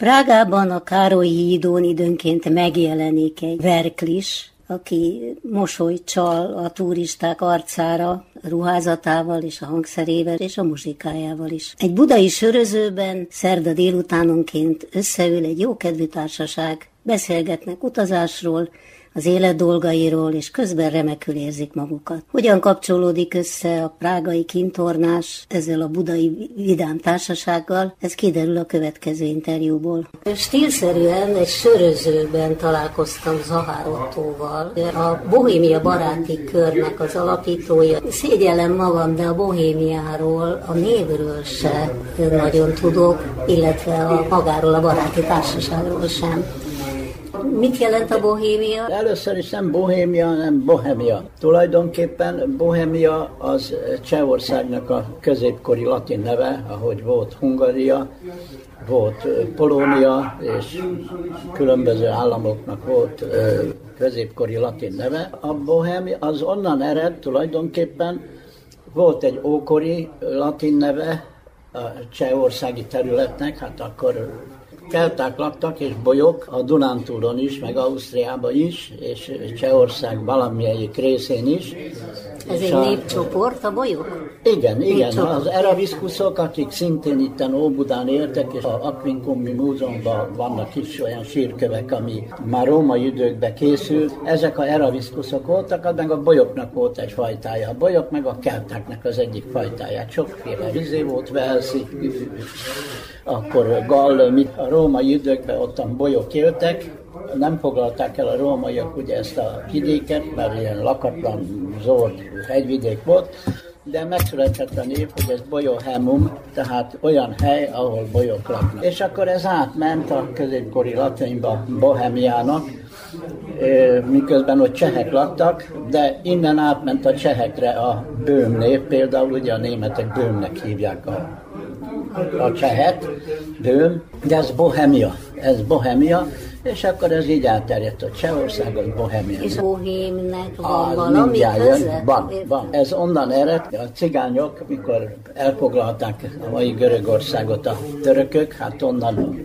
Prágában a Károlyi hídón időnként megjelenik egy verklis, aki mosoly csal a turisták arcára, ruházatával és a hangszerével és a muzsikájával is. Egy budai sörözőben szerda délutánonként összeül egy jókedvű társaság, beszélgetnek utazásról, az élet dolgairól, és közben remekül érzik magukat. Hogyan kapcsolódik össze a prágai kintornás ezzel a budai vidám társasággal, ez kiderül a következő interjúból. Stílszerűen egy sörözőben találkoztam Zahár Ottóval, a Bohémia Baráti Körnek az alapítója. Szégyellem magam, de a Bohémiáról, a névről se nagyon tudok, illetve a magáról a baráti társaságról sem. Mit jelent a bohémia? Először is nem bohémia, hanem bohemia. Tulajdonképpen bohemia az Csehországnak a középkori latin neve, ahogy volt Hungaria, volt Polónia, és különböző államoknak volt középkori latin neve. A bohemia az onnan ered tulajdonképpen, volt egy ókori latin neve a csehországi területnek, hát akkor kelták laktak, és bolyok a Dunántúron is, meg Ausztriában is, és Csehország valamelyik részén is. Ez egy a... népcsoport, a bolyok? Igen, igen. Az eraviszkuszok, akik szintén itt Óbudán éltek, és a Aquincummi Múzeumban vannak is olyan sírkövek, ami már római időkben készült. Ezek a eraviszkuszok voltak, meg a bolyoknak volt egy fajtája. A bolyok meg a keltáknak az egyik fajtája. Sokféle vizé volt, Velszi, akkor Gall, mit a római időkben ottan bolyok éltek, nem foglalták el a rómaiak ugye ezt a vidéket, mert ilyen lakatlan, zord hegyvidék volt, de megszületett a név, hogy ez bolyóhemum, tehát olyan hely, ahol bolyok laknak. És akkor ez átment a középkori latinba Bohemiának, miközben ott csehek laktak, de innen átment a csehekre a bőm név, például ugye a németek bőmnek hívják a a csehet, bőm, de ez Bohemia, ez Bohemia, és akkor ez így elterjedt a Csehországon, Bohemia. És Bohémnek van valami köze? Van, van. Ez onnan ered, a cigányok, mikor elfoglalták a mai Görögországot a törökök, hát onnan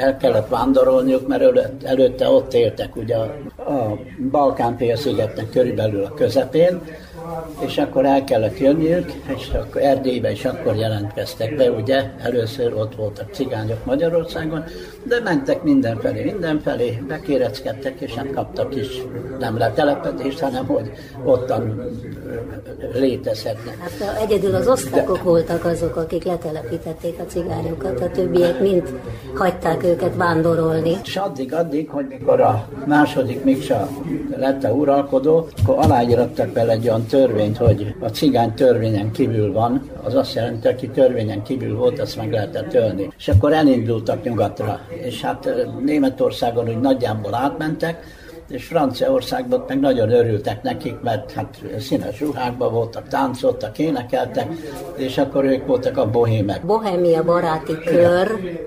el kellett vándorolniuk, mert előtt, előtte ott éltek ugye a, a Balkán szigetnek körülbelül a közepén, és akkor el kellett jönniük, és akkor Erdélybe is akkor jelentkeztek be, ugye, először ott voltak cigányok Magyarországon, de mentek mindenfelé, mindenfelé, bekéreckedtek, és nem kaptak is nem letelepedést, hanem hogy ottan létezhetnek. Hát egyedül az osztrákok de... voltak azok, akik letelepítették a cigányokat, a többiek mind hagyták őket vándorolni. És addig, addig, hogy mikor a második Miksa lett a uralkodó, akkor aláírattak bele egy olyan törvényt, hogy a cigány törvényen kívül van, az azt jelenti, aki törvényen kívül volt, azt meg lehetett ölni. És akkor elindultak nyugatra, és hát Németországon úgy nagyjából átmentek, és Franciaországban meg nagyon örültek nekik, mert hát színes ruhákban voltak, táncoltak, énekeltek, és akkor ők voltak a bohémek. Bohémia baráti kör,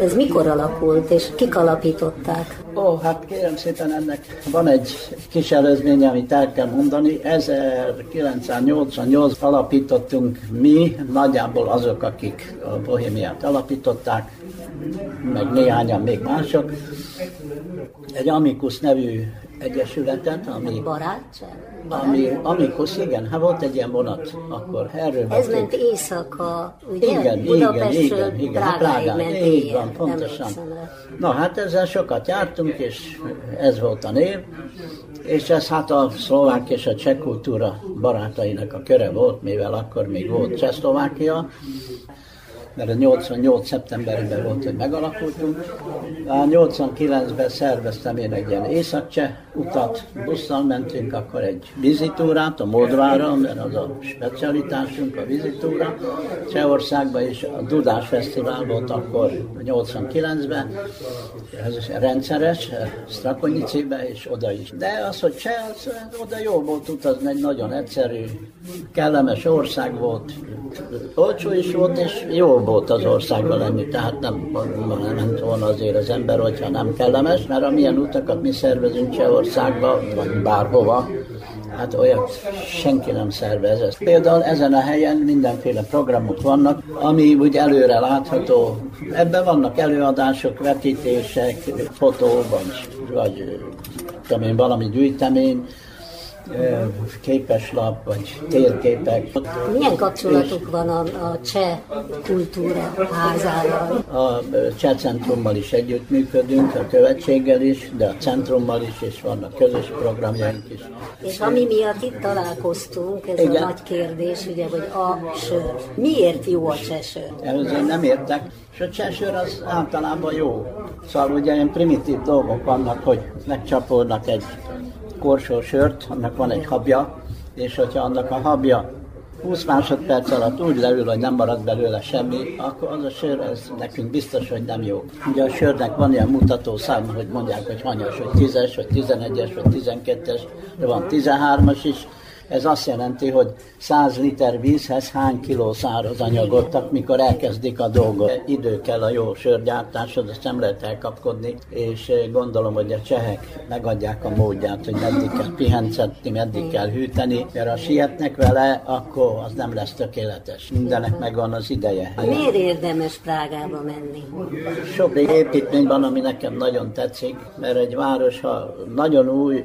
ez mikor alakult, és kik alapították? Ó, hát kérem szépen ennek van egy kis előzménye, amit el kell mondani. 1988 alapítottunk mi, nagyjából azok, akik a Bohémiát alapították, meg néhányan még mások, egy Amikus nevű egyesületet, ami... Barátság? Ami, Amikus, igen, hát volt egy ilyen vonat, akkor erről Ez ment éjszaka, ugye? Igen, igen, igen, igen, Prágáig ment így van, pontosan. Na hát ezzel sokat jártunk, és ez volt a név, és ez hát a szlovák és a cseh kultúra barátainak a köre volt, mivel akkor még volt Csehszlovákia, mert a 88. szeptemberében volt, hogy megalakultunk. A 89-ben szerveztem én egy ilyen északcseh utat, busszal mentünk, akkor egy vizitúrát a Modvára, mert az a specialitásunk, a vizitúra. Csehországban is a Dudás Fesztivál volt akkor 89-ben, ez rendszeres, Strakonicibe és oda is. De az, hogy Cseh, az, oda jó volt utazni, egy nagyon egyszerű, kellemes ország volt, olcsó is volt, és jó volt az országban lenni, tehát nem, nem volna azért az ember, hogyha nem kellemes, mert amilyen utakat mi szervezünk Csehországba, vagy bárhova, Hát olyat senki nem szervez. Például ezen a helyen mindenféle programok vannak, ami úgy előre látható. Ebben vannak előadások, vetítések, fotó, vagy, vagy tudom én, valami gyűjtemény, képeslap, vagy térképek. Milyen kapcsolatuk van a, a cseh kultúra házával? A cseh centrummal is együttműködünk, a követséggel is, de a centrummal is, és vannak közös programjaink is. És ami miatt itt találkoztunk, ez Igen. a nagy kérdés, ugye, hogy a sör. Miért jó a cseh sör? Én nem értek, és a cseh sör az általában jó. Szóval ugye ilyen primitív dolgok vannak, hogy megcsapolnak egy korsó sört, annak van egy habja, és hogyha annak a habja 20 másodperc alatt úgy leül, hogy nem marad belőle semmi, akkor az a sör, ez nekünk biztos, hogy nem jó. Ugye a sörnek van ilyen mutató szám, hogy mondják, hogy hanyas, hogy 10-es, vagy 11-es, vagy 12-es, de van 13-as is, ez azt jelenti, hogy 100 liter vízhez hány kiló száraz anyagot, mikor elkezdik a dolgot. Idő kell a jó sörgyártáshoz, ezt nem lehet elkapkodni, és gondolom, hogy a csehek megadják a módját, hogy meddig kell pihencetni, meddig kell hűteni, mert ha sietnek vele, akkor az nem lesz tökéletes. Mindenek megvan az ideje. Miért érdemes Prágába menni? Sok építmény van, ami nekem nagyon tetszik, mert egy város, ha nagyon új,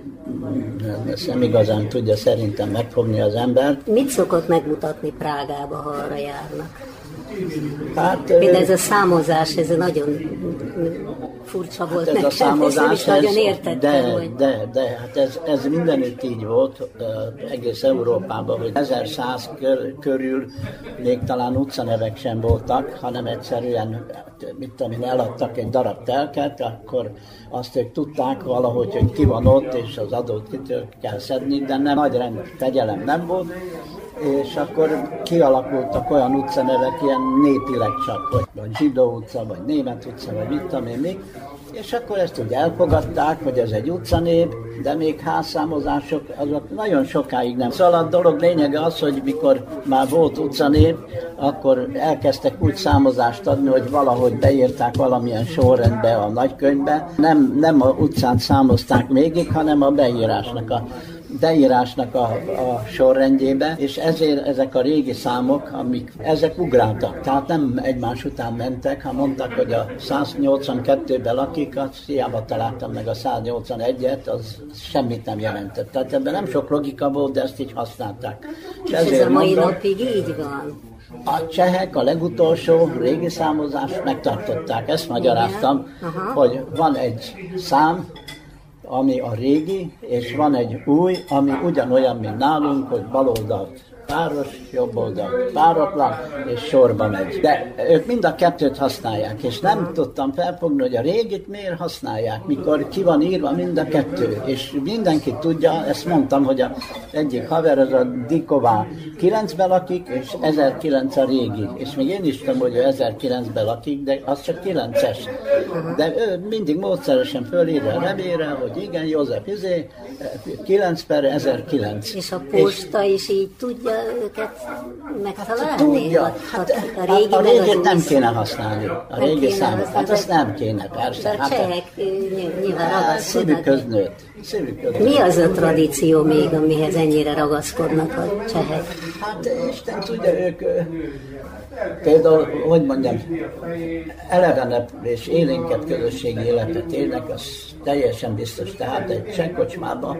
ezt nem igazán tudja szerintem megfogni az ember. Mit szokott megmutatni Prágába, ha arra járnak? Hát, ez a számozás, ez nagyon furcsa volt hát ez a számozás, nem is értettem. De, hogy... de, de, hát ez, ez mindenütt így volt, egész Európában, hogy 1100 kör, körül még talán utcanevek sem voltak, hanem egyszerűen, mit tudom eladtak egy darab telket, akkor azt ők tudták valahogy, hogy ki van ott, és az adót kitől kell szedni, de nem nagy rend, fegyelem nem volt, és akkor kialakultak olyan utcanevek, ilyen népileg csak, vagy, vagy Zsidó utca, vagy Német utca, vagy mit tudom én még, és akkor ezt úgy elfogadták, hogy ez egy utcanév, de még házszámozások azok nagyon sokáig nem. Szóval a dolog lényege az, hogy mikor már volt utcanév, akkor elkezdtek úgy számozást adni, hogy valahogy beírták valamilyen sorrendbe a nagykönyvbe. Nem, nem a utcán számozták végig, hanem a beírásnak a beírásnak a, a sorrendjébe, és ezért ezek a régi számok, amik ezek ugráltak, tehát nem egymás után mentek, ha mondtak, hogy a 182-ben lakik, az hiába találtam meg a 181-et, az semmit nem jelentett. Tehát ebben nem sok logika volt, de ezt így használták. És, és ez a mai mondom, napig így van? A csehek a legutolsó régi számozást megtartották. Ezt magyaráztam, hogy van egy szám, ami a régi, és van egy új, ami ugyanolyan, mint nálunk, hogy baloldalt páros, jobb oldal páratlan, és sorba megy. De ők mind a kettőt használják, és nem tudtam felfogni, hogy a régit miért használják, mikor ki van írva mind a kettő. És mindenki tudja, ezt mondtam, hogy a egyik haver, az a Diková 9-ben lakik, és 1009 a régi. És még én is tudom, hogy ő 1009-ben lakik, de az csak 9-es. De ő mindig módszeresen fölírja a revére, hogy igen, József izé, 9 per 1009. És a posta és, is így tudja őket megtalálni? Tudja. Hát, a, a, régi a, régit nem kéne használni. A régi számot. Hát azt nem kéne, persze. De a hát csehek nyilván ragaszkodnak. Szívükhöz nőtt. Mi az a tradíció még, amihez ennyire ragaszkodnak a csehek? Hát Isten tudja, ők például, hogy mondjam, elevenebb és élénkebb közösségi életet élnek, az teljesen biztos. Tehát egy csekkocsmában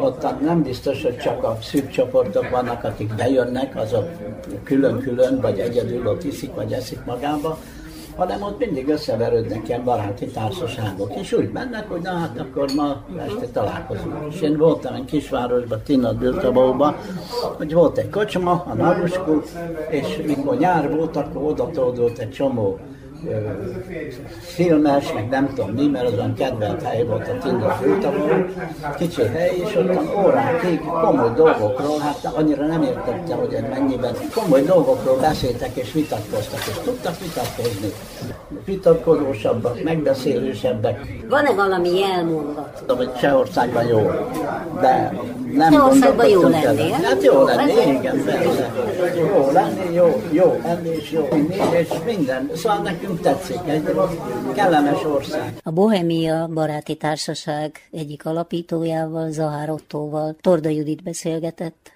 ott nem biztos, hogy csak a szűk csoportok vannak, akik bejönnek, azok külön-külön, vagy egyedül ott iszik, vagy eszik magába, hanem ott mindig összeverődnek ilyen baráti társaságok, és úgy mennek, hogy na hát akkor ma este találkozunk. És én voltam egy kisvárosban, Tina Dültabóban, hogy volt egy kocsma, a Naruskú, és mikor nyár volt, akkor oda egy csomó filmes, meg nem tudom mi, mert azon kedvelt hely volt a Tinder főtavon, kicsi hely, és ott órákig komoly dolgokról, hát annyira nem értettem, hogy mennyiben, komoly dolgokról beszéltek és vitatkoztak, és tudtak vitatkozni. Vitatkozósabbak, megbeszélősebbek. Van-e valami jelmondat? Hogy Csehországban jó, de nem Csehországban jó lenni, Hát jó lenni, igen, persze. Jó lenni, jó, jó enni, és jó és minden. Szóval nekünk úgy tetszik, egy kellemes ország. A Bohemia Baráti Társaság egyik alapítójával, Zahár Ottóval Torda Judit beszélgetett.